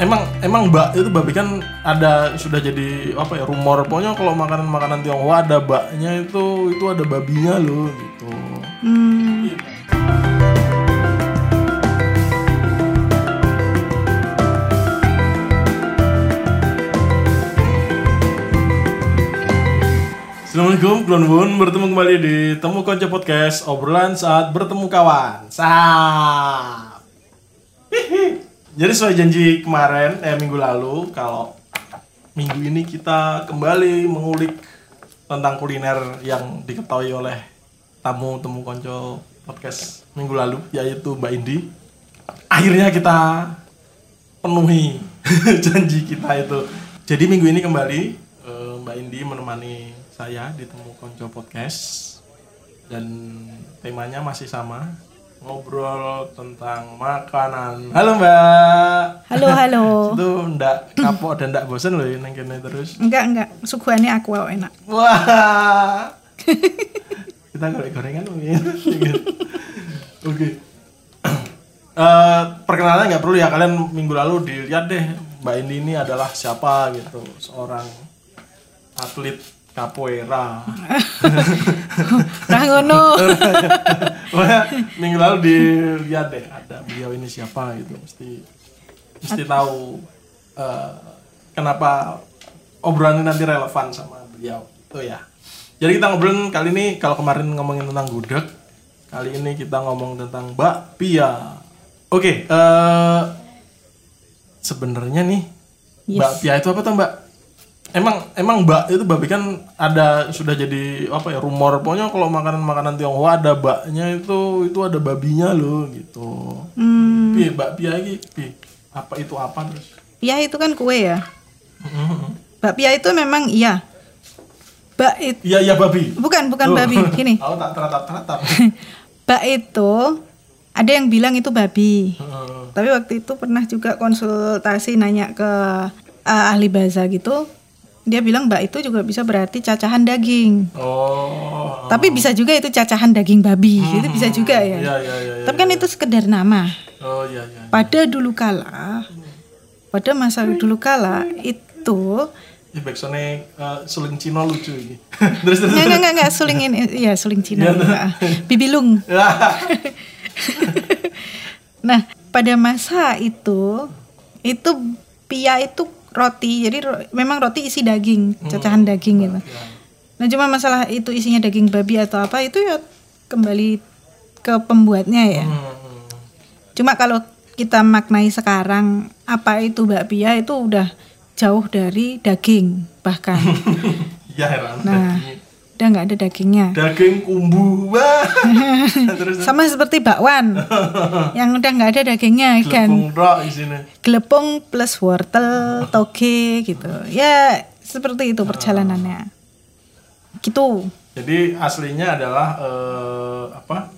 emang emang mbak itu babi kan ada sudah jadi apa ya rumor. Pokoknya kalau makanan makanan Tionghoa ada baknya itu itu ada babinya loh gitu. Hmm, Assalamualaikum Klonwun bertemu kembali di Temu Konco Podcast obrolan saat bertemu kawan. Sap Hihi. Jadi sesuai janji kemarin eh minggu lalu kalau minggu ini kita kembali mengulik tentang kuliner yang diketahui oleh tamu Temu Konco Podcast minggu lalu yaitu Mbak Indi. Akhirnya kita penuhi janji kita itu. Jadi minggu ini kembali eh, Mbak Indi menemani saya di Temu Konco Podcast. Dan temanya masih sama ngobrol tentang makanan. Halo Mbak. halo halo. Itu ndak kapok dan ndak bosen loh neng kene terus. Enggak enggak, suguhannya aku wow, enak. Wah. Kita goreng-gorengan mungkin. Oke. Eh, perkenalan nggak perlu ya kalian minggu lalu dilihat deh Mbak Indi ini adalah siapa gitu seorang atlet capoeira. Nah ngono. Minggu lalu dilihat deh ada beliau ini siapa gitu mesti mesti tahu eh, kenapa obrolan ini nanti relevan sama beliau tuh ya. Jadi kita ngobrolin kali ini kalau kemarin ngomongin tentang gudeg, kali ini kita ngomong tentang bakpia. Oke, eh sebenarnya nih Yes. bakpia itu apa tuh mbak? Emang emang mbak itu babi kan ada sudah jadi apa ya rumor pokoknya kalau makanan makanan Tionghoa ada baknya itu itu ada babinya loh gitu. Hmm, Pi, bakpia ini pi, apa itu apa terus? ya itu kan kue ya. Mhm. Bakpia itu memang iya. Bak itu Iya iya babi. bukan bukan Tuh. babi, gini. Aku tak teratap teratap. Bak itu ada yang bilang itu babi. Heeh. Tapi waktu itu pernah juga konsultasi nanya ke uh, ahli bahasa gitu. Dia bilang mbak itu juga bisa berarti cacahan daging. oh. Tapi bisa juga itu cacahan daging babi. Itu bisa juga ya. Iya iya iya. Tapi kan itu sekedar nama. Oh iya iya. Pada dulu kala, pada masa dulu kala itu Ini backsoundnya uh, suling Cino lucu ini. terus terus. nggak nggak nggak nggak suling ini, ya suling Cina, ya. bibilung. Nah, pada masa itu itu pia itu roti, jadi ro- memang roti isi daging, cacahan daging gitu. Nah, cuma masalah itu isinya daging babi atau apa itu ya kembali ke pembuatnya ya. Hmm. Cuma kalau kita maknai sekarang apa itu bakpia itu udah jauh dari daging bahkan. Iya heran. Nah, udah nggak ada dagingnya. Daging kumbu. Wah. terus Sama seperti bakwan yang udah nggak ada dagingnya kan. Gelepung plus wortel, toge gitu. Ya seperti itu perjalanannya. Gitu. Jadi aslinya adalah eh, apa?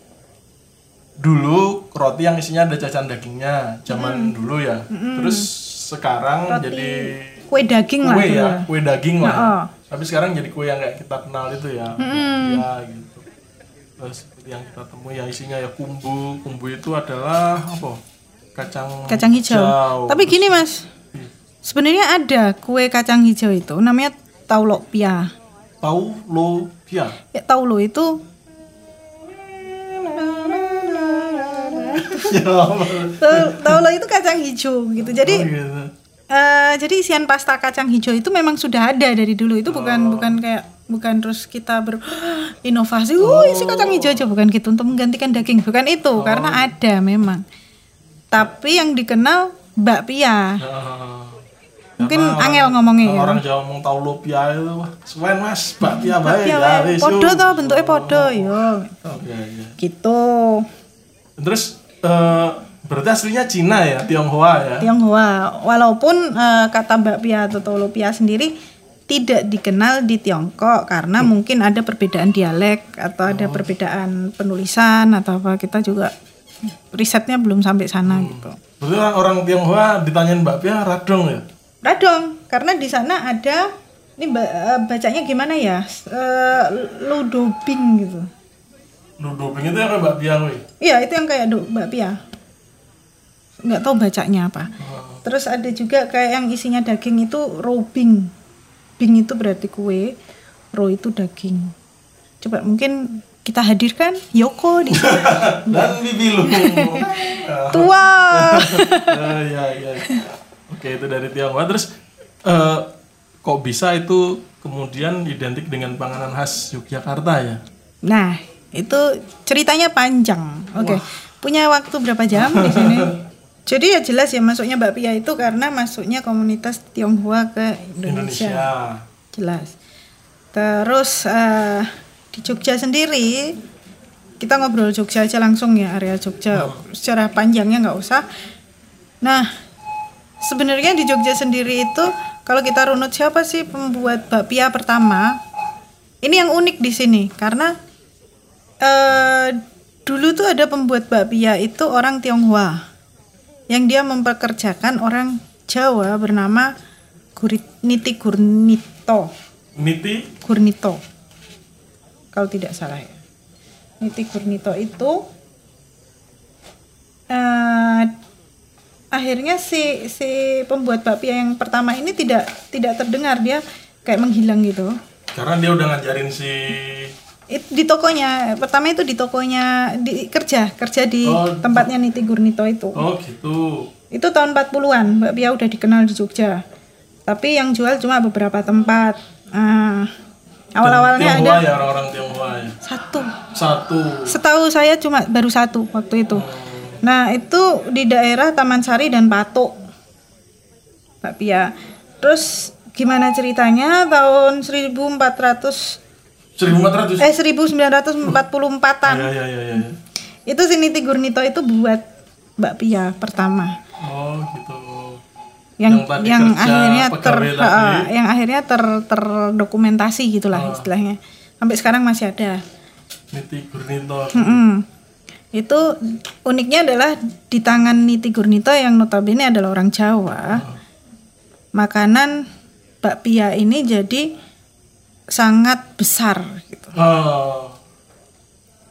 Dulu roti yang isinya ada cacahan dagingnya, zaman dulu ya. Terus sekarang jadi Kue daging lah kue dulu. ya, kue daging lah. Heeh. Tapi sekarang jadi kue yang kayak kita kenal itu ya, ya gitu. Terus seperti yang kita temui yang isinya ya kumbu, kumbu itu adalah apa? Kacang Kacang hijau. Tapi gini mas, sebenarnya ada kue kacang hijau itu namanya taulopia. tahu lo ya. Taulo itu ya Tau- taulo itu kacang hijau gitu. Jadi Oh, gitu. Eh, jadi isian pasta kacang hijau itu memang sudah ada dari dulu. Itu bukan bukan kayak bukan terus kita berinovasi, oh isi kacang hijau aja bukan gitu untuk menggantikan daging. Bukan itu, karena ada memang. Tapi yang dikenal bakpia. Ah. Mungkin Karena orang- angel ngomongnya ya. Orang Jawa ngomong tahu lopia itu wah, suwen Mas, bakpia bae Bakpia ya. Podo toh bentuknya podo yo. Oke, iya. Gitu. Terus eh, berarti aslinya Cina ya, Tionghoa ya. Tionghoa. Walaupun eh, kata bakpia atau tolopia sendiri tidak dikenal di Tiongkok karena mungkin ada perbedaan dialek atau ada perbedaan penulisan atau apa kita juga risetnya belum sampai sana gitu. Berarti orang, Tionghoa ditanyain bakpia radong ya. Radong karena di sana ada ini eh, bacanya gimana ya? Ludobing gitu. Nudoping itu yang kayak bakpia kuwi. Iya, itu yang kayak do- bakpia. Nggak tahu bacanya apa. Terus ada juga kayak yang isinya daging itu robing. Bing itu berarti kue, ro itu daging. Coba mungkin kita hadirkan Yoko di sini. Dan Bibilu. Tua. Ah, ya, ya. Oke, itu dari Tionghoa. Terus eh, kok bisa itu kemudian identik dengan panganan khas Yogyakarta ya? Nah, itu ceritanya panjang. Oke. Punya waktu berapa jam di sini? Jadi ya jelas ya masuknya Mbak Pia itu karena masuknya komunitas Tionghoa ke Indonesia. Indonesia. Jelas. Terus eh, di Jogja sendiri kita ngobrol Jogja aja langsung ya area Jogja secara panjangnya nggak usah. Nah sebenarnya di Jogja sendiri itu kalau kita runut siapa sih pembuat bakpia pertama? Ini yang unik di sini karena eh, dulu tuh ada pembuat bakpia itu orang Tionghoa yang dia mempekerjakan orang Jawa bernama Gurit, Niti Gurnito. Niti? Gurnito. Kalau tidak salah ya. Niti Gurnito itu eh, akhirnya si si pembuat bakpia yang pertama ini tidak tidak terdengar. Dia kayak menghilang gitu. Karena dia udah ngajarin si It- di tokonya pertama itu di tokonya di kerja kerja di Oh. tempatnya Niti Gurnito itu Oh gitu. itu tahun 40-an bakpia udah dikenal di Jogja tapi yang jual cuma beberapa tempat Ah, awal-awalnya ada ya orang-orang Tionghoa ya. satu Satu. Setahu saya cuma baru satu waktu itu. Nah itu di daerah Taman Sari dan Patok, Mbak Pia. Terus gimana ceritanya tahun 1400 1400. eh 1944-an Ya ya ya ya. ya. itu si Niti Gurnito itu buat Mbak Pia pertama Oh gitu. yang Yang yang akhirnya ter. Oh. ha, yang akhirnya ter terdokumentasi gitulah istilahnya sampai sekarang masih ada Niti Gurnito. Mm-mm. Itu uniknya adalah di tangan Niti Gurnito yang notabene adalah orang Jawa. Makanan bakpia ini jadi sangat besar gitu. Oh.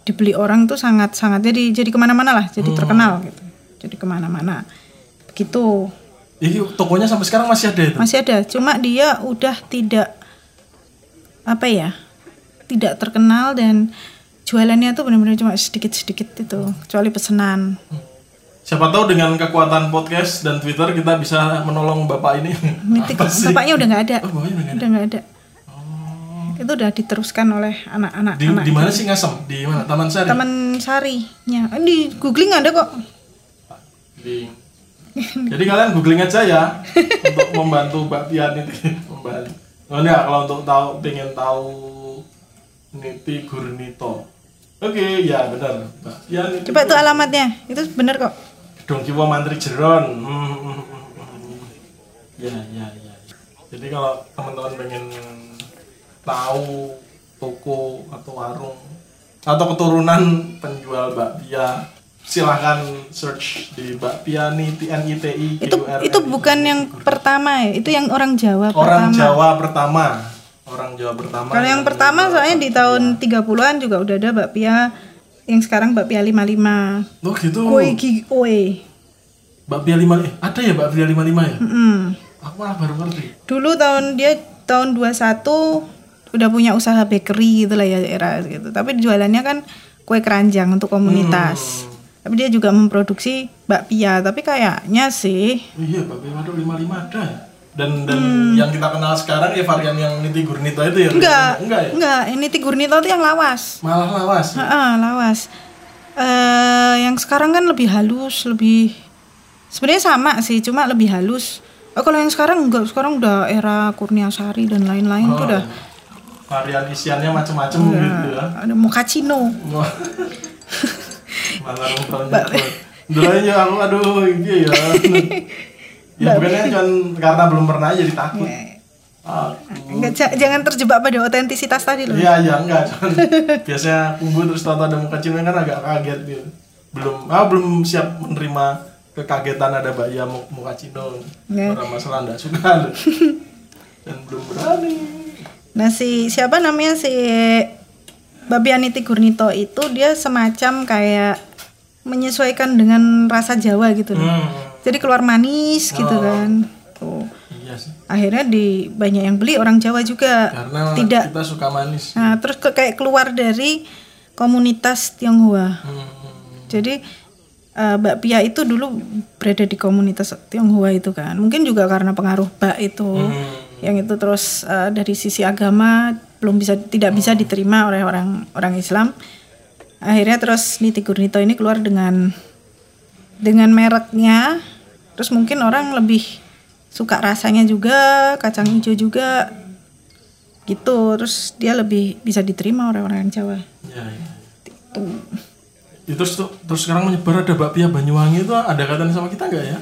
Dibeli orang tuh sangat sangat jadi jadi ke mana-mana lah, jadi terkenal gitu. Jadi ke mana-mana. Begitu. Ini tokonya sampai sekarang masih ada itu. Masih ada, cuma dia udah tidak apa ya? Tidak terkenal dan jualannya tuh benar-benar cuma sedikit-sedikit itu, kecuali pesanan. Siapa tahu dengan kekuatan podcast dan Twitter kita bisa menolong bapak ini. Sih? bapaknya udah nggak ada. Oh, udah nggak ada. Udah nggak ada. Itu udah diteruskan oleh anak-anak Di, anak di mana sih ngasem? Di mana? Taman Sari. Taman Sarinya. Eh, Di googling ada kok. Di- Jadi kalian googling aja ya untuk membantu Mbak Pian itu membantu. Oh enggak, kalau untuk tahu pengen tahu Niti Gurnito. Oke, ya benar. Mbak itu Coba tuh alamatnya. Itu bener kok. Gedung Kiwo Mantri Jeron. Hmm. Ya, ya, ya. Jadi kalau teman-teman pengen tahu toko atau warung atau keturunan penjual bakpia, silahkan search di bakpia Niti NITI Itu itu bukan yang pertama ya. Itu yang orang Jawa orang pertama. Jawa pertama. Orang Jawa pertama. Kalau yang pertama soalnya di tahun 30-an juga udah ada bakpia yang sekarang bakpia 55. Oh gitu. Kue gigi oe. Bakpia lima eh, ada ya bakpia lima lima ya? Mm. Aku malah baru ngerti. Dulu tahun dia tahun 21 udah punya usaha bakery gitu lah ya era gitu. Tapi jualannya kan kue keranjang untuk komunitas. Tapi dia juga memproduksi bakpia, tapi kayaknya sih Oh iya, bakpia Madu 55 ada ya? Dan dan yang kita kenal sekarang ya varian yang Niti Gurnito itu ya? Hmm. enggak. Enggak ya? Enggak, ini Tigurnito itu yang lawas. Malah lawas. ya? Heeh, lawas. Eh yang sekarang kan lebih halus, lebih sebenarnya sama sih, cuma lebih halus. Oh, kalau yang sekarang enggak, sekarang udah era Kurniasari dan lain-lain tuh udah Varian isiannya macam-macam gitu ya. ada mochaccino. Malah rumputnya. Dulu aja aku aduh iya ya. ya bukannya kan karena belum pernah jadi takut. Aku. Enggak, ja- jangan terjebak pada otentisitas tadi loh. Iya iya enggak cuman biasanya kumbu terus tahu ada muka cina kan agak kaget gitu. Belum ah belum siap menerima kekagetan ada Mbak Ya mu- muka cino. Ya. Orang masalah enggak suka loh. dan belum berani. Nah si siapa namanya si Babianiti Gurnito itu dia semacam kayak menyesuaikan dengan rasa Jawa gitu loh. Hmm. jadi keluar manis gitu Oh. kan tuh Iya sih. akhirnya di banyak yang beli orang Jawa juga Karena tidak kita suka manis. nah terus ke- kayak keluar dari komunitas Tionghoa Hmm. jadi eh, bakpia itu dulu berada di komunitas Tionghoa itu kan mungkin juga karena pengaruh bak itu Hmm. Yang itu terus eh, dari sisi agama belum bisa tidak bisa diterima oleh orang orang Islam. Akhirnya terus Niti Gurnito ini keluar dengan dengan mereknya. Terus mungkin orang lebih suka rasanya juga kacang hijau juga. Gitu. Terus dia lebih bisa diterima oleh orang Jawa. Ya, ya. itu Itu terus, terus sekarang menyebar ada bakpia Banyuwangi itu ada kaitannya sama kita nggak ya?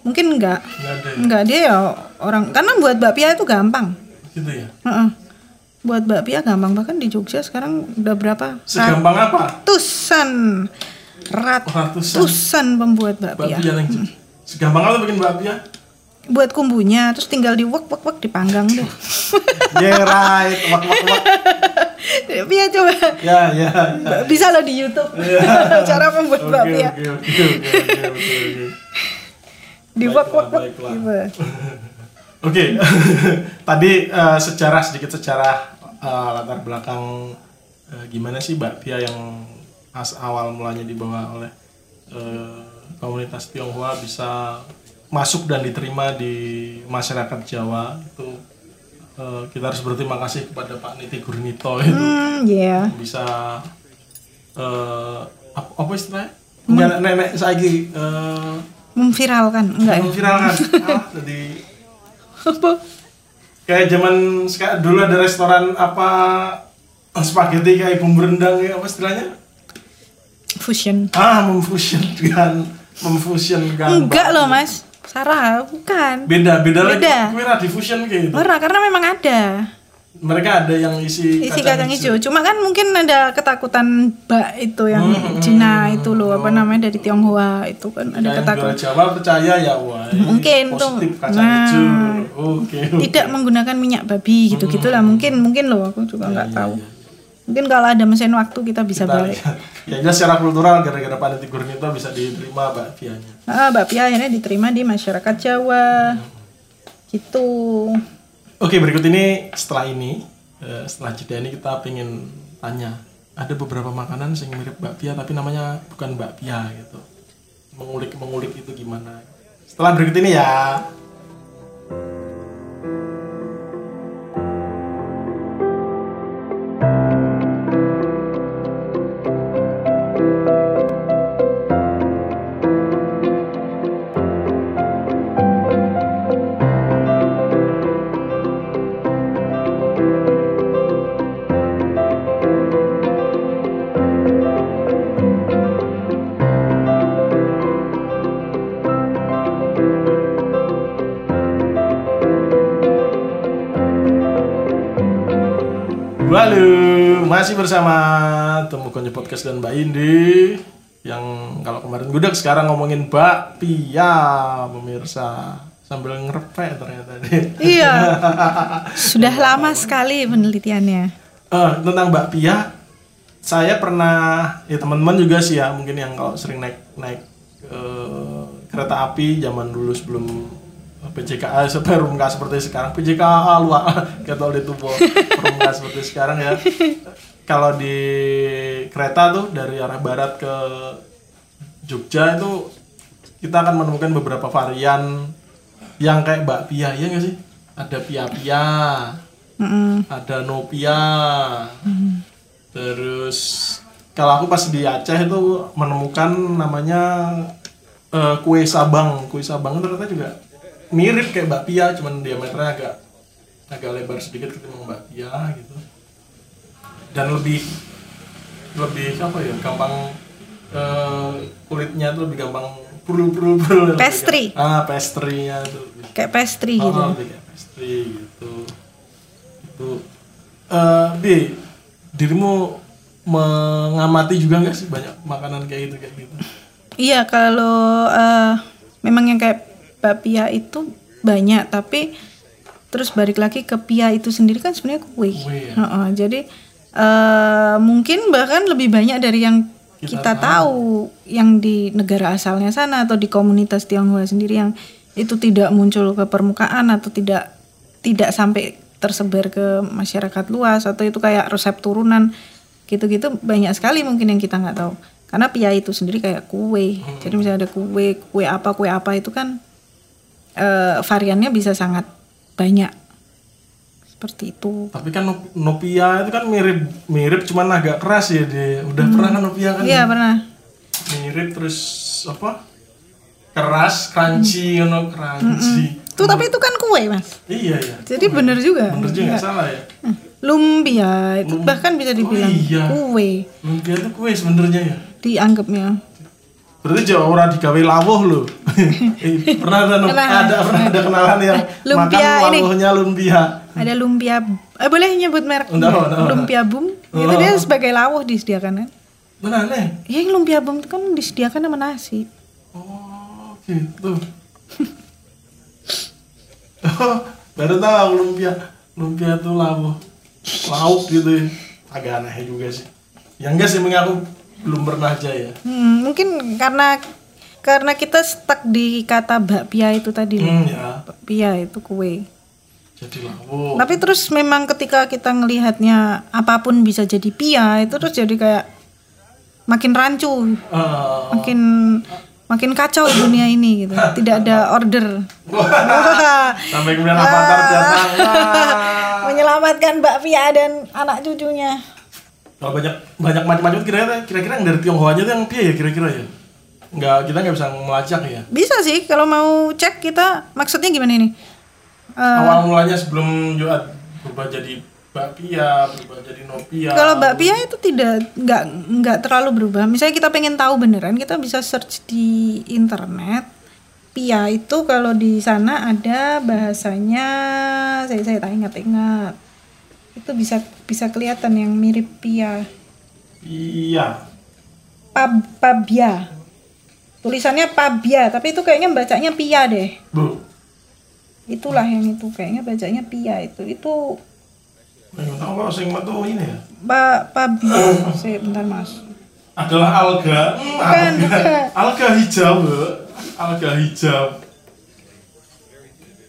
Mungkin enggak ada ya? enggak dia ya orang karena buat bakpia itu gampang Gitu ya? Heeh. buat bakpia gampang bahkan di Jogja sekarang udah berapa Segampang apa? ratusan Ratusan ratusan pembuat bakpia bakpia yang segampang apa bikin bakpia? buat kumbunya terus tinggal di wak wak wak dipanggang deh Yeah right, wak wak wak. Bakpia coba Ya ya ya. bisa lo di YouTube cara membuat Oke bakpia oke oke oke oke oke, oke. Di wak wak wak baiklah. gitu. Oke, tadi eh, sejarah sedikit sejarah eh, latar belakang eh, gimana sih bakpia yang as awal mulanya dibawa oleh eh, komunitas Tionghoa bisa masuk dan diterima di masyarakat Jawa itu eh, kita harus berterima kasih kepada Pak Niti Gurnito itu hmm ya bisa eh apa, apa istilahnya? Nenek, nenek saya eh memviralkan enggak ya? Memviralkan. Ah, jadi apa? Kayak zaman sekarang dulu ada restoran apa spaghetti kayak bumbu rendang ya apa istilahnya? Fusion. Ah memfusionkan memfusionkan enggak loh mas. Sarah bukan. Beda beda lagi. Beda. kira diffusion kayak gitu? Ora, karena memang ada mereka ada yang isi, isi kacang hijau. Cuma kan mungkin ada ketakutan bak itu yang Cina itu loh apa namanya dari Tionghoa itu kan ada ketakutan. Jawa percaya ya wah Mungkin tuh. positif kacang Nah. hijau oke oke. Tidak menggunakan minyak babi gitu gitulah mungkin mungkin loh aku juga nggak tahu. Mungkin kalau ada mesin waktu kita bisa Kita balik. ya secara kultural gara-gara Niti Gurnito bisa diterima bakpianya Ah, bakpia akhirnya diterima di masyarakat Jawa. Gitu. Oke berikut ini setelah ini eh, setelah jeda ini kita pengen tanya ada beberapa makanan yang mirip bakpia tapi namanya bukan bakpia gitu. Mengulik mengulik itu gimana? Setelah berikut ini ya masih bersama Temu Konyo Podcast dan Mbak Indi Yang kalau kemarin gudeg sekarang ngomongin bakpia Pemirsa. Sambil ngerepek ternyata deh Iya. Sudah lama sekali penelitiannya. Eh, tentang bakpia saya pernah ya teman-teman juga sih ya mungkin yang kalau sering naik naik eh, kereta api zaman dulu sebelum PJKA sebelum nggak seperti sekarang. PJKA lu kata itu belum nggak seperti sekarang ya kalau di kereta tuh dari arah barat ke Jogja itu kita akan menemukan beberapa varian yang kayak bakpia ya nggak sih? Ada pia-pia Mm-mm. ada Nopia. Terus kalau aku pas di Aceh itu menemukan namanya eh, kue sabang. Kue sabang itu ternyata juga mirip kayak bakpia cuman diameternya agak agak lebar sedikit ketimbang bakpia gitu dan lebih lebih apa ya gampang eh, kulitnya tuh lebih gampang purul purul purul Pastry. ah pastry-nya tuh Kayak pastry gitu. Oh, lebih kayak pastry gitu. Itu eh Bi, dirimu mengamati juga nggak sih banyak makanan kayak gitu kayak gitu? Iya kalau eh, memang yang kayak bakpia itu banyak tapi terus balik lagi ke pia itu sendiri kan sebenarnya kue. Kue ya. Heeh, jadi eh, mungkin bahkan lebih banyak dari yang kita, tahu. yang di negara asalnya sana atau di komunitas Tionghoa sendiri yang itu tidak muncul ke permukaan atau tidak tidak sampai tersebar ke masyarakat luas atau itu kayak resep turunan gitu-gitu banyak sekali mungkin yang kita nggak tahu. Karena pia itu sendiri kayak kue. Jadi misalnya ada kue kue apa kue apa itu kan eh, variannya bisa sangat banyak seperti itu Tapi kan Nop- Nopia itu kan mirip mirip cuman agak keras ya dia. Udah pernah kan Nopia kan? iya pernah Mirip terus apa? Keras, crunchy, ono crunchy. tuh tapi itu kan kue mas Iya ya. jadi bener juga Bener juga nggak salah ya. Hmm. lumpia itu bahkan bisa dibilang iya. kue Lumpia itu kue sebenarnya ya. dianggapnya Berarti Jawa ora digawe lawuh loh. Eh, pernah ada no- Pernah. ada pernah ada kenalan yang Lumpia makan ini. lawuhnya lumpia. ada lumpia eh boleh nyebut merek Enggak, enggak, enggak. lumpia bum itu dia sebagai lawuh disediakan kan Benar nih. ya yang lumpia bum itu kan disediakan sama nasi Oh, gitu. oh, baru tahu lumpia. Lumpia tuh lawuh. Lauk gitu ya. Agak aneh juga sih. Yang enggak sih mengaku belum pernah aja ya. Hmm, mungkin karena karena kita stuck di kata bakpia itu tadi. Hmm, ya. bakpia itu kue Jadi lawuh. tapi terus memang ketika kita ngelihatnya apa pun bisa jadi pia itu terus jadi kayak makin rancu Eh, makin makin kacau dunia ini gitu tidak ada order sampai kemudian avatar datang. Wah. menyelamatkan bakpia dan anak cucunya Kalau banyak banyak macam-macam kira-kira kira-kira yang dari Tionghoa aja tuh yang piye ya kira-kira ya? Nggak, kita nggak bisa melacak ya. bisa sih kalau mau cek kita maksudnya gimana ini Eh, Awal mulanya sebelum Juat berubah jadi bakpia, berubah jadi nopia. Kalau bakpia itu tidak nggak nggak terlalu berubah. Misalnya kita pengen tahu beneran, kita bisa search di internet. Pia itu kalau di sana ada bahasanya, saya saya tak ingat-ingat. Itu bisa bisa kelihatan yang mirip pia. Iya. Pab, pabia. Tulisannya pabia, tapi itu kayaknya bacanya pia deh. Bu. Itulah yang itu kayaknya bacanya pia itu. Itu tahu sing metu ini ya. pa, pabia. saya bentar Mas. Adalah alga. Bukan, alga. bukan. Alga hijau, Bu. Alga hijau.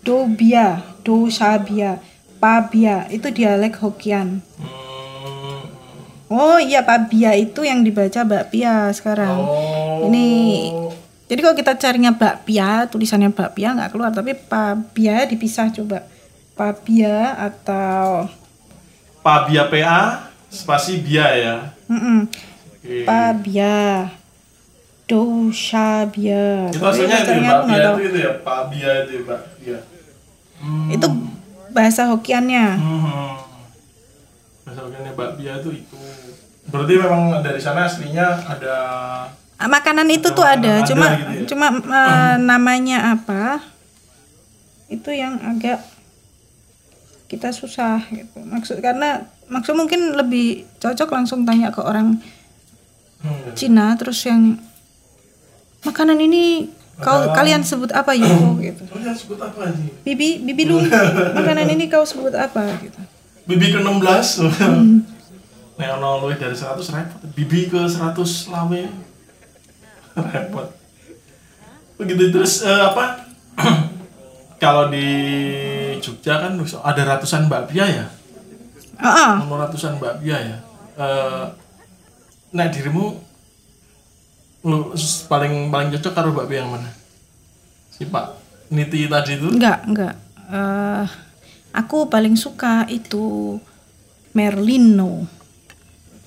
Dobia, Dosabia, Pabia itu dialek Hokian. Hmm. Oh iya Pabia itu yang dibaca bakpia sekarang. Oh. Ini jadi kalau kita carinya bakpia, tulisannya bakpia nggak keluar tapi Pabia dipisah coba. Pabia atau Pabia PA spasi bia ya. Mm-mm. Oke. Pabia, Dosabia. Itu Tapi aslinya itu ya, bakpia itu, itu ya, Pabia itu ya, bakpia. Hmm. Itu bahasa Hokiannya. Hmm. Bahasa Hokiannya bakpia itu itu. Berarti memang dari sana aslinya ada Ah, Makanan itu tuh makanan ada, ada cuma gitu ya? cuma eh, namanya apa? Itu yang agak kita susah gitu. Maksud karena maksud mungkin lebih cocok langsung tanya ke orang hmm, Cina terus yang makanan ini kau kalian sebut apa ya gitu. Kalian sebut apa nih? Bibi, bibi lu makanan ini kau sebut apa gitu. Bibi ke 16 Hmm. Nek ono luwih dari 100 repot. Bibi ke 100 lawe. repot. Begitu terus eh, apa? Kalau di Jogja kan ada ratusan bakpia ya. Heeh. Ono ratusan bakpia ya. Eh nek dirimu lu paling paling cocok karo bakpia yang mana? Si Pak Niti tadi itu. Enggak, enggak. Eh aku paling suka itu Merlino.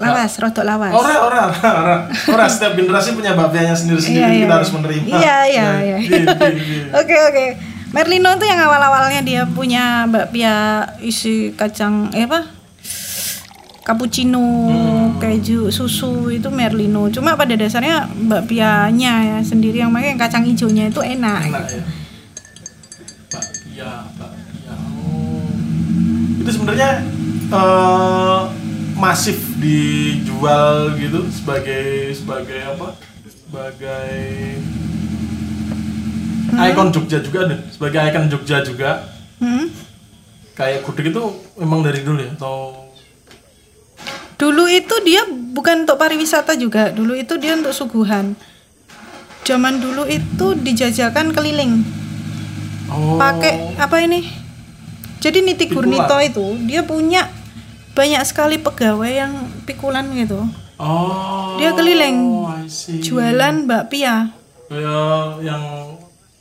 Lawas, rodok lawas. Ora, ora, ora, ora. Ora setiap generasi punya bakpianya sendiri-sendiri Iya, iya, kita iya. harus menerima. Iya, iya, Nah, iya. iya, iya, iya. Oke, oke. Merlino itu yang awal-awalnya dia punya bakpia isi kacang eh apa? Cappuccino, Hmm. keju, susu itu Merlino. Cuma pada dasarnya bakpianya ya sendiri yang yang kacang hijaunya itu enak. Enak ya. Bakpia, bakpia. Oh. Itu sebenarnya eh, masif dijual gitu sebagai sebagai apa? Sebagai Hmm? ikon Jogja juga ada. Sebagai ikon Jogja juga. Hmm? Kayak gudeg itu memang dari dulu ya atau Dulu itu dia bukan untuk pariwisata juga, dulu itu dia untuk suguhan. Zaman dulu itu dijajakan keliling, Oh. pakai apa ini? Jadi Niti. Gurnito itu dia punya banyak sekali pegawai yang pikulan gitu, Oh. Dia keliling. Jualan bakpia. Kayak yang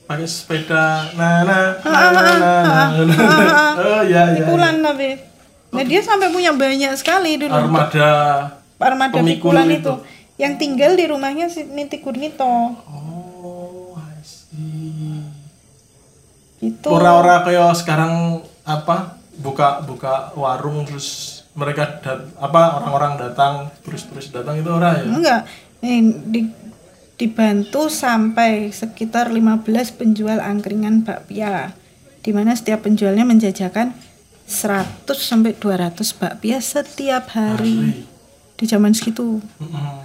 pakai sepeda. Nah, nah, Ah, nah, nah, nah, nah, nah. Oh, iya, iya. Nah dia sampai punya banyak sekali dulu Armada. armada pikulan itu. itu. Yang tinggal di rumahnya si Niti Gurnito. Oh, I see. Itu. Ora-ora kayak sekarang apa? Buka buka warung terus mereka dat, apa orang-orang datang, turis-turis datang itu ora ya? Enggak. Nih, di, dibantu sampai sekitar 15 penjual angkringan bakpia. Di mana setiap penjualnya menjajakan 100 sampai 200 bakpia setiap hari. Hari. Di zaman segitu Mm-mm.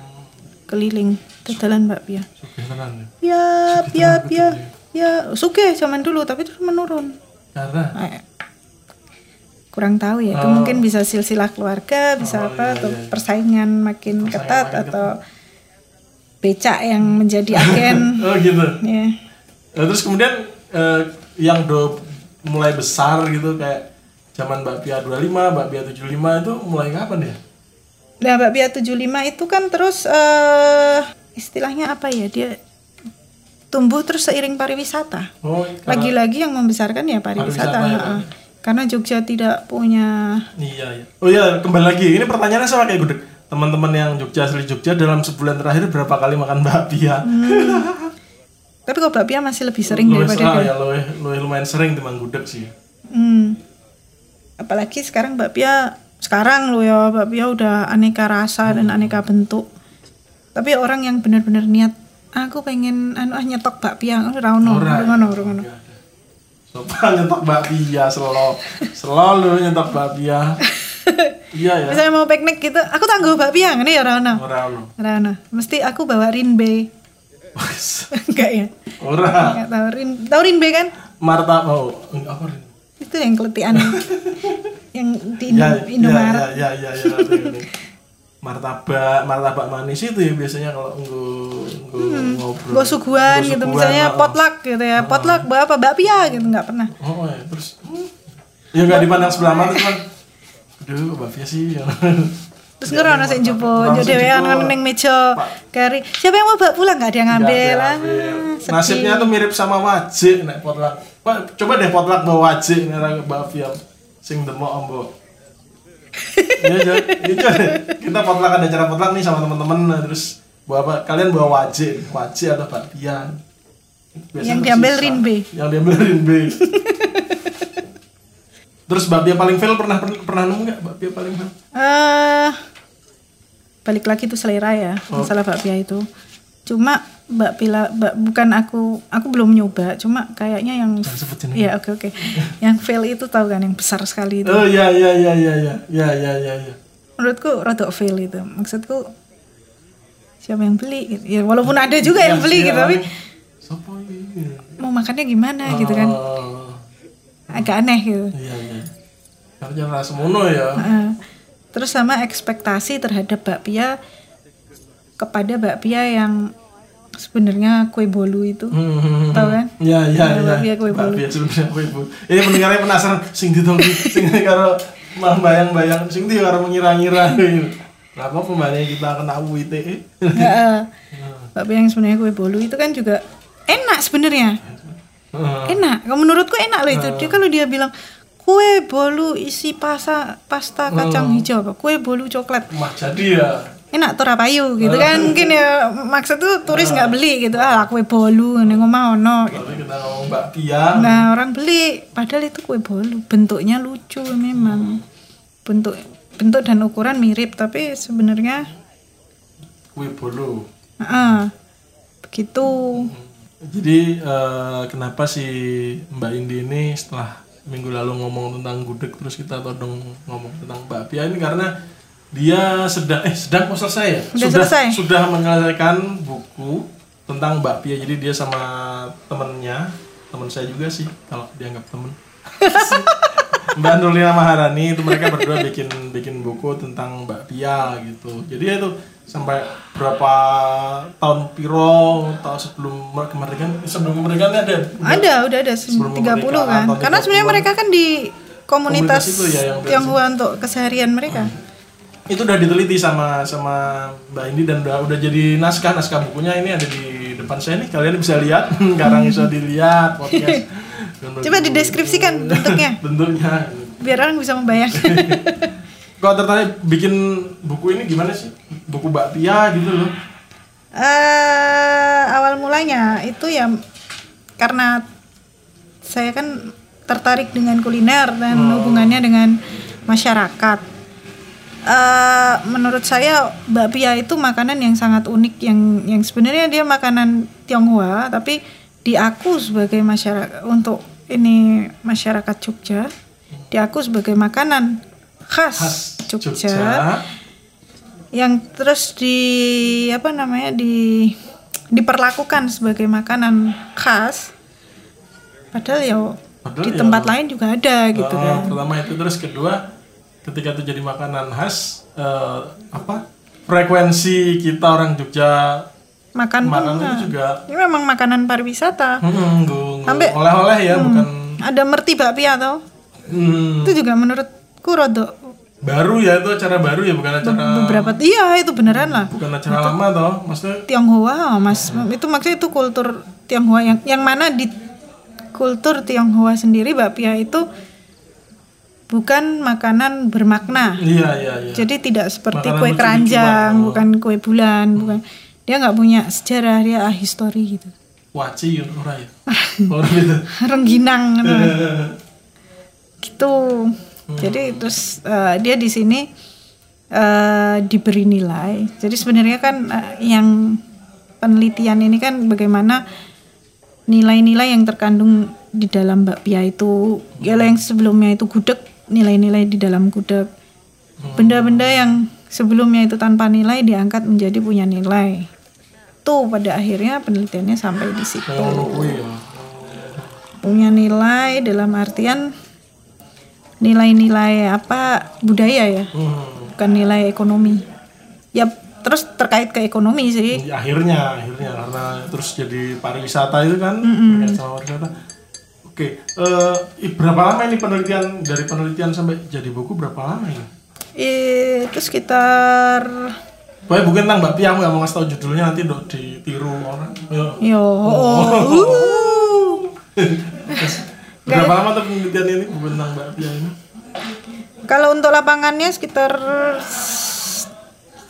keliling tetelan bakpia. Ya. Ya, ya, ya. Ya, suke zaman dulu tapi terus menurun. Karena Eh, kurang tahu ya itu Oh. mungkin bisa silsilah keluarga bisa Oh, apa iya, atau iya. persaingan makin Persaingan ketat makin atau becak yang menjadi agen oh gitu. ya terus kemudian eh, yang do mulai besar gitu kayak zaman Bakpia 25, Bakpia 75 itu mulai kapan ya? nah bakpia 75 itu kan terus eh istilahnya apa ya dia tumbuh terus seiring pariwisata Oh, lagi-lagi yang membesarkan ya pariwisata, Pariwisata ya, karena Jogja tidak punya Iya, iya. Oh iya, kembali lagi. Ini pertanyaannya sama kayak gudeg. Teman-teman yang Jogja asli Jogja dalam sebulan terakhir berapa kali makan bakpia? tapi kok bakpia masih lebih sering Luwih- daripada ah, ya, lumayan sering timbang gudeg sih. Hmm. Apalagi sekarang bakpia sekarang lo ya bakpia udah aneka rasa dan aneka bentuk. Tapi orang yang benar-benar niat aku pengen anu ah nyetok bakpia oh, ora ono, Ora. ora ono, ora ono. Nggak ada. Sopan nyetok bakpia selalu selalu nyetok bakpia. iya ya. Misalnya mau piknik gitu, aku tangguh bakpia ngene ya ono. Ora ono. Mesti aku bawa rinbe. Enggak ya? Ora. Enggak tahu rin. Tahu rinbe kan? Marta mau enggak apa Rin? Itu yang keletian yang di Ya, Indo- Indomaret. Ya, ya, ya, ya, ya, ya. Martabak, martabak manis itu ya biasanya kalau nggo nggo ngobrol. Gue suguhan Nggo gitu, suguhan, misalnya oh. potluck gitu ya, potluck bawa apa bakpia gitu nggak pernah. Oh, ya, terus hmm. ya nggak dipandang sebelah mata cuman aduh bakpia sih Terus ngerono sing jupo, Ngerono yo sing dhewean jupo. nang ning meja kari. Siapa yang mau bawa pulang gak ada yang ngambil sedih. nasibnya tuh mirip sama wajik nek potluck Pak, coba deh potluck bawa wajik nek bakpia sing demok ombo ya, ya, itu kita potluck ada acara potluck nih sama teman-teman. Nah, terus bawa apa? Kalian bawa wajik wajik atau Biasanya Yang diambil rinbe. yang diambil rinbe terus bakpia paling fail pernah pernah nemu nggak bakpia paling fail? Eh balik lagi tuh selera ya, Oh. masalah bakpia itu. Cuma Mbak Pila, Mbak, bukan aku, aku belum nyoba, cuma kayaknya yang. Iya, oke oke. yang fail itu tahu kan yang besar sekali itu. oh ya ya ya ya ya ya ya ya ya Menurutku rodok fail itu. Maksudku siapa yang beli. Ya walaupun ada juga yang Ya, beli ya, gitu, tapi Siapa ini? mau makannya gimana gitu kan. Oh, Agak aneh gitu. iya iya. Karena rasa mono ya. Terus sama ekspektasi terhadap bakpia kepada bakpia yang sebenarnya kue bolu itu Hmm. tahu kan Iya iya Ya, iya. bakpia kue bolu. Bakpia sebenarnya kue bolu. Ini pendengarnya penasaran sing ditong sing karo mah bayang-bayang sing di karo mengira-ngira gitu. Lah apa pembane kita kena UIT. Heeh. bakpia yang sebenarnya kue bolu itu kan juga enak sebenarnya Heeh. enak kalau menurutku enak loh itu dia kalau dia bilang kue bolu isi pasta pasta kacang hijau apa kue bolu coklat Mah jadi ya. Enak tuh rapayu gitu kan. Mungkin ya maksud tuh turis nggak beli gitu. Ah kue bolu nih ngomong ono bakpia. Nah orang beli, padahal itu kue bolu, bentuknya lucu memang, bentuk bentuk dan ukuran mirip, tapi sebenarnya, Kue bolu. ah begitu. Jadi eh, kenapa si Mbak Indi ini setelah minggu lalu ngomong tentang gudeg terus kita todong ngomong tentang bakpia ini? Karena dia sedang eh sedang mau selesai ya Sudah sudah selesai. sudah menyelesaikan buku tentang bakpia jadi dia sama temennya teman saya juga sih kalau dianggap temen Mbak Nurlina Maharani itu mereka berdua bikin bikin buku tentang bakpia gitu. Jadi itu sampai berapa tahun piro tahun sebelum kemerdekaan sebelum kemerdekaan ada Ada, udah ada Sebelum 30 kan. Karena sebenarnya 30-an. mereka kan di komunitas, Komunitas itu ya, yang Tionghoa untuk keseharian mereka. Itu udah diteliti sama sama Mbak Indi dan udah udah jadi naskah naskah bukunya ini ada di depan saya nih kalian bisa lihat sekarang bisa dilihat podcast Coba dideskripsikan bentuknya bentuknya biar orang bisa membayangkan. Kau tertarik bikin buku ini gimana sih? Buku bakpia gitu loh. eh awal mulanya itu ya karena saya kan tertarik dengan kuliner dan hubungannya dengan masyarakat. Eh menurut saya bakpia itu makanan yang sangat unik yang yang sebenarnya dia makanan Tionghoa tapi diaku sebagai masyarakat untuk ini masyarakat Jogja diaku sebagai makanan khas, Khas Jogja Jogja. yang terus di apa namanya di diperlakukan sebagai makanan khas padahal ya Padahal di ya- tempat lain juga ada gitu Eh, kan Pertama itu terus kedua ketika itu jadi makanan khas eh, apa? Frekuensi kita orang Jogja makan makan tuh, itu juga ini memang makanan pariwisata. Hmm, Sampai- oleh-oleh ya bukan ada merti bakpia atau hmm, itu juga menurutku rodok baru ya itu acara baru ya bukan acara beberapa iya itu beneran lah. Bukan acara lama toh maksudnya Tionghoa mas. Itu maksudnya itu kultur Tionghoa yang yang mana di kultur Tionghoa sendiri bakpia itu bukan makanan bermakna iya iya iya Jadi tidak seperti Makanan kue keranjang, oh. bukan kue bulan, bukan. Dia nggak punya sejarah, dia ah, history gitu. waci orang ya orang gitu Rengginang gitu. Gitu. Jadi terus eh, dia di sini eh, diberi nilai. Jadi sebenarnya kan eh, yang penelitian ini kan bagaimana nilai-nilai yang terkandung di dalam bakpia itu, ya yang sebelumnya itu gudeg, nilai-nilai di dalam gudeg. Benda-benda yang sebelumnya itu tanpa nilai diangkat menjadi punya nilai. Tuh pada akhirnya penelitiannya sampai di situ. Kayak ngono kuwi ya punya nilai dalam artian nilai-nilai apa? Budaya ya? Hmm. bukan nilai ekonomi. Ya terus terkait ke ekonomi sih. Ya, akhirnya akhirnya. Karena terus jadi pariwisata itu kan terkait sama pariwisata oke eh, ih, berapa lama ini penelitian dari penelitian sampai jadi buku berapa lama ini itu sekitar Pokoknya bukan tentang Mbak Pia, aku nggak mau ngasih tau judulnya nanti dok ditiru orang. Yo. yo oh, uh. Berapa lama tuh penelitian ini tentang Mbak Pia ini? kalau untuk lapangannya sekitar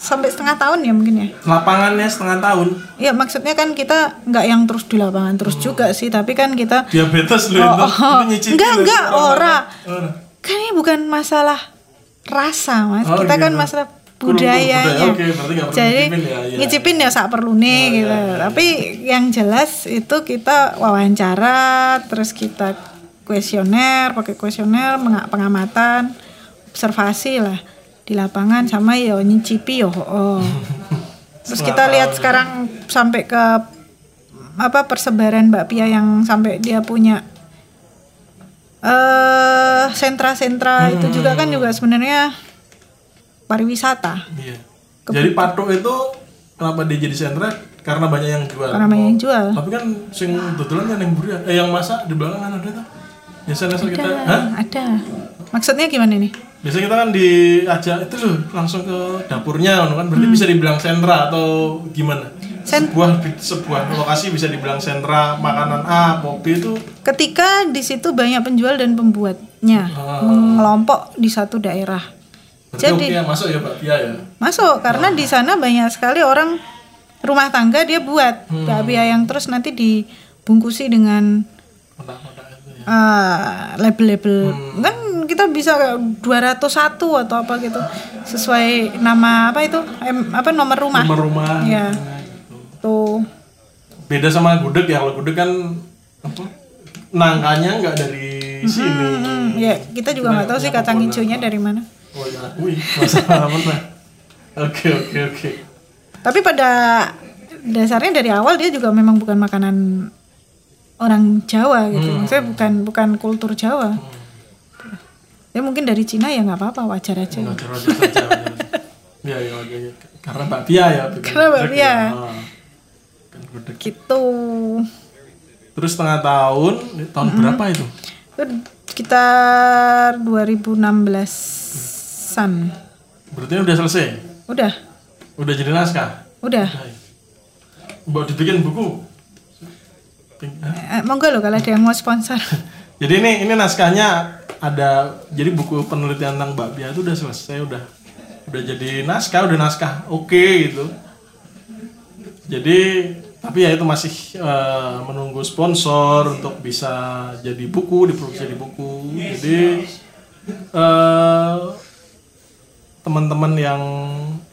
sampai setengah tahun ya mungkin ya? Lapangannya setengah tahun. ya maksudnya kan kita nggak yang terus di lapangan terus juga sih tapi kan kita Diabetes loh. Itu nyicipin enggak enggak ora. Kan ini bukan masalah rasa mas. Oh, kita kan gitu. masalah Kultur budayanya. Budaya, perlu jadi ya, iya. ngicipin ya sak perlu nih gitu. tapi yang jelas itu kita wawancara terus kita kuesioner pakai kuesioner pengamatan observasi lah di lapangan sama ya nyicipi yo oh. terus kita lihat sekarang sampai ke apa persebaran bakpia yang sampai dia punya eh sentra-sentra itu juga kan juga sebenarnya pariwisata Iya. Jadi patok itu kenapa dia jadi sentra? Karena banyak yang jual. karena banyak yang jual Tapi kan sing dodolan kan yang burian. Eh yang masak di belakang kan ada tuh. Biasanya kita, hah? ada maksudnya gimana nih Biasanya kita kan diajak itu loh langsung ke dapurnya kan berarti bisa dibilang sentra atau gimana? Sen- sebuah sebuah lokasi bisa dibilang sentra makanan A, B itu ketika di situ banyak penjual dan pembuatnya Ah. mengelompok di satu daerah berarti Jadi- oke masuk ya Mbak Pia ya. masuk karena di sana banyak sekali orang rumah tangga dia buat Hmm. bakpia yang terus nanti dibungkusi dengan ya. ah, label-label Hmm. kan kita bisa kayak 201 atau apa gitu sesuai nama apa itu em, apa nomor rumah Rumah-rumah. Iya. gitu. tuh Beda sama gudeg ya, kalau gudeg kan apa? Nangkanya nggak dari sini. Hmm, ya kita juga nggak tahu sih kacang hijaunya dari mana Oh ya, wih, masalah apa? Oke, oke, oke. tapi pada dasarnya dari awal dia juga memang bukan makanan orang Jawa gitu Hmm. maksudnya bukan bukan kultur Jawa ya mungkin dari Cina ya nggak apa-apa wajar aja saja. wajar. Iya, iya, wajar, iya. Karena bakpia ya. bukan Karena gudeg bakpia. ya. Gudeg. gitu Terus setengah tahun, tahun berapa itu? sekitar 2016an Berarti udah selesai? udah Udah jadi naskah? udah Mbak dibikin buku? Eh, monggo loh kalau ada yang mau sponsor Jadi ini ini naskahnya ada jadi buku penelitian tentang bakpia itu udah selesai udah udah jadi naskah udah naskah oke gitu. Jadi tapi ya itu masih eh, menunggu sponsor untuk bisa jadi buku diproduksi jadi buku. Jadi eh, teman-teman yang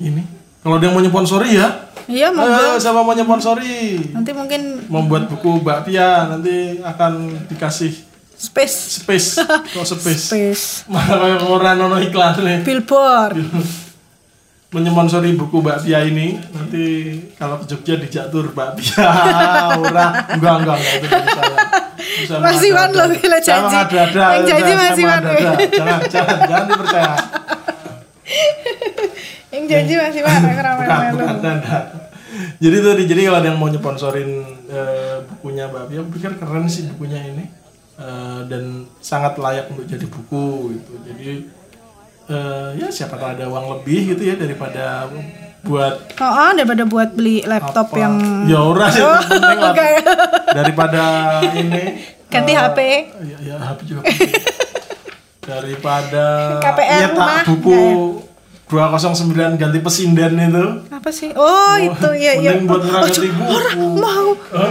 ini kalau yang mau nyponsori ya iya monggo. ayo siapa mau nyponsori nanti mungkin membuat buku bakpia nanti akan dikasih space. Space. Kok space? Space. Malah orang nono iklan nih. Billboard. Menyponsori buku bakpia ini nanti kalau ke Jogja dijatur bakpia ora. Enggak enggak enggak. Itu Bisa Masih Wan loh, gila janji. mengada-ada, Yang janji masih Wan. jangan jangan jangan dipercaya janji masih bukan bukan tanda jadi tadi jadi kalau ada yang mau nyponsorin eh, bukunya bakpia pikir keren sih bukunya ini. Eh, dan sangat layak untuk jadi buku gitu. Jadi eh, ya siapa tahu ada uang lebih gitu ya daripada buat Oh, oh, daripada buat beli laptop apa. yang ya ora sih Oh, oke. daripada ini Ganti eh, HP. ya, ya HP juga. Daripada KPR nyetak rumah, buku 209 ganti pesinden itu apa sih? Oh, itu iya iya. mending buat Oh, ngerangkati oh, buku mau.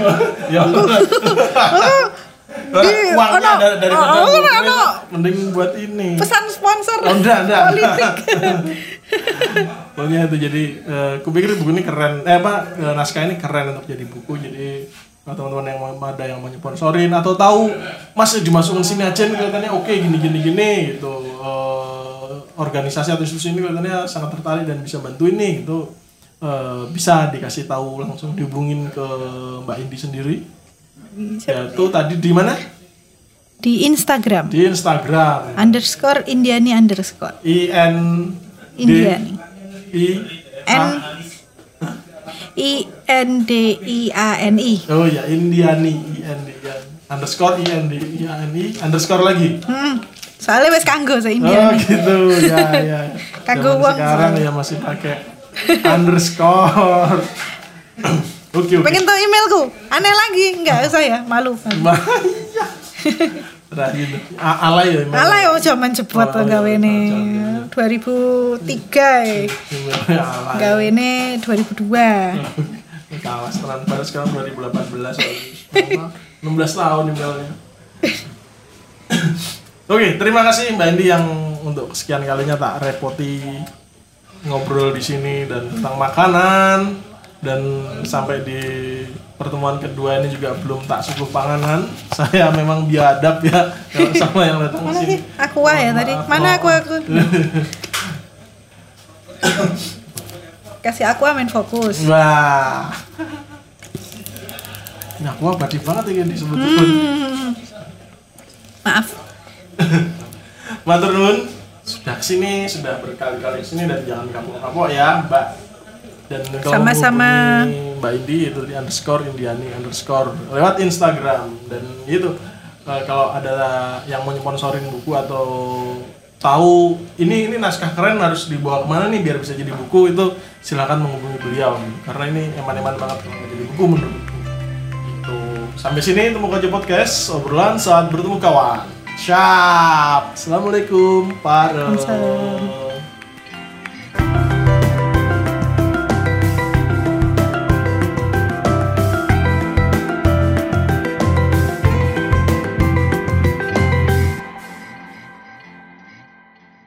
ya Di- uangnya ono- dari oh, ono- itu, ono. mending buat ini Pesan sponsor. Oh, enggak, enggak. Politik. Pokoknya itu jadi eh kupikir buku ini keren. Eh apa eh, naskah ini keren untuk jadi buku. Jadi kalau teman-teman yang mau ada yang mau sponsorin atau tahu Mas dimasukin sini aja nih kelihatannya oke gini gini gini gitu. Eh, organisasi atau institusi ini kelihatannya sangat tertarik dan bisa bantu ini gitu. Eh, bisa dikasih tahu langsung dihubungin ke Mbak Indi sendiri. Ya itu tadi di mana? Di Instagram Di Instagram. underscore Indiani underscore I N D Indiani. I N I N D I A N I. Oh ya Indiani I N D ya. underscore I N D I A N I underscore lagi. Hmm. Soalnya wes kanggo saya Oh Indiani. gitu ya ya. Zaman uang sekarang ya masih pakai underscore. Oke oke. Pengen tahu emailku? Aneh lagi, enggak usah ya, malu. Iya. Terakhir tuh. Alay ya. email. Alah yo zaman jebot Oh, iya, gawe zaman- 2003 eh. Emailnya alay. gawe ne 2002. Kalah setelah baru sekarang 2018 soalnya. 16 tahun emailnya. Oke, terima kasih Mbak Indi yang untuk sekian kalinya tak repoti ngobrol di sini dan tentang makanan dan sampai di pertemuan kedua ini juga belum tak suguh panganan. Saya memang biadab ya kalau sama yang datang Mana sini. sih? Aqua ya tadi. Mana aku aku? Kasih aku main fokus. Wah. Ini aku abadi banget ini disebut Hmm. Maaf. Matur nuwun sudah ke sini, sudah berkali-kali ke sini dan jangan kapok-kapok ya, Mbak. Dan Sama-sama. Mbak Indi itu di underscore Indiani underscore lewat Instagram dan itu eh, kalau ada yang mau sponsorin buku atau tahu ini ini naskah keren harus dibawa ke mana nih biar bisa jadi buku itu silakan menghubungi beliau karena ini eman-eman banget kalau jadi buku menurutku. Itu sampai sini temu aja podcast obrolan saat bertemu kawan. Siap. Assalamualaikum. Para.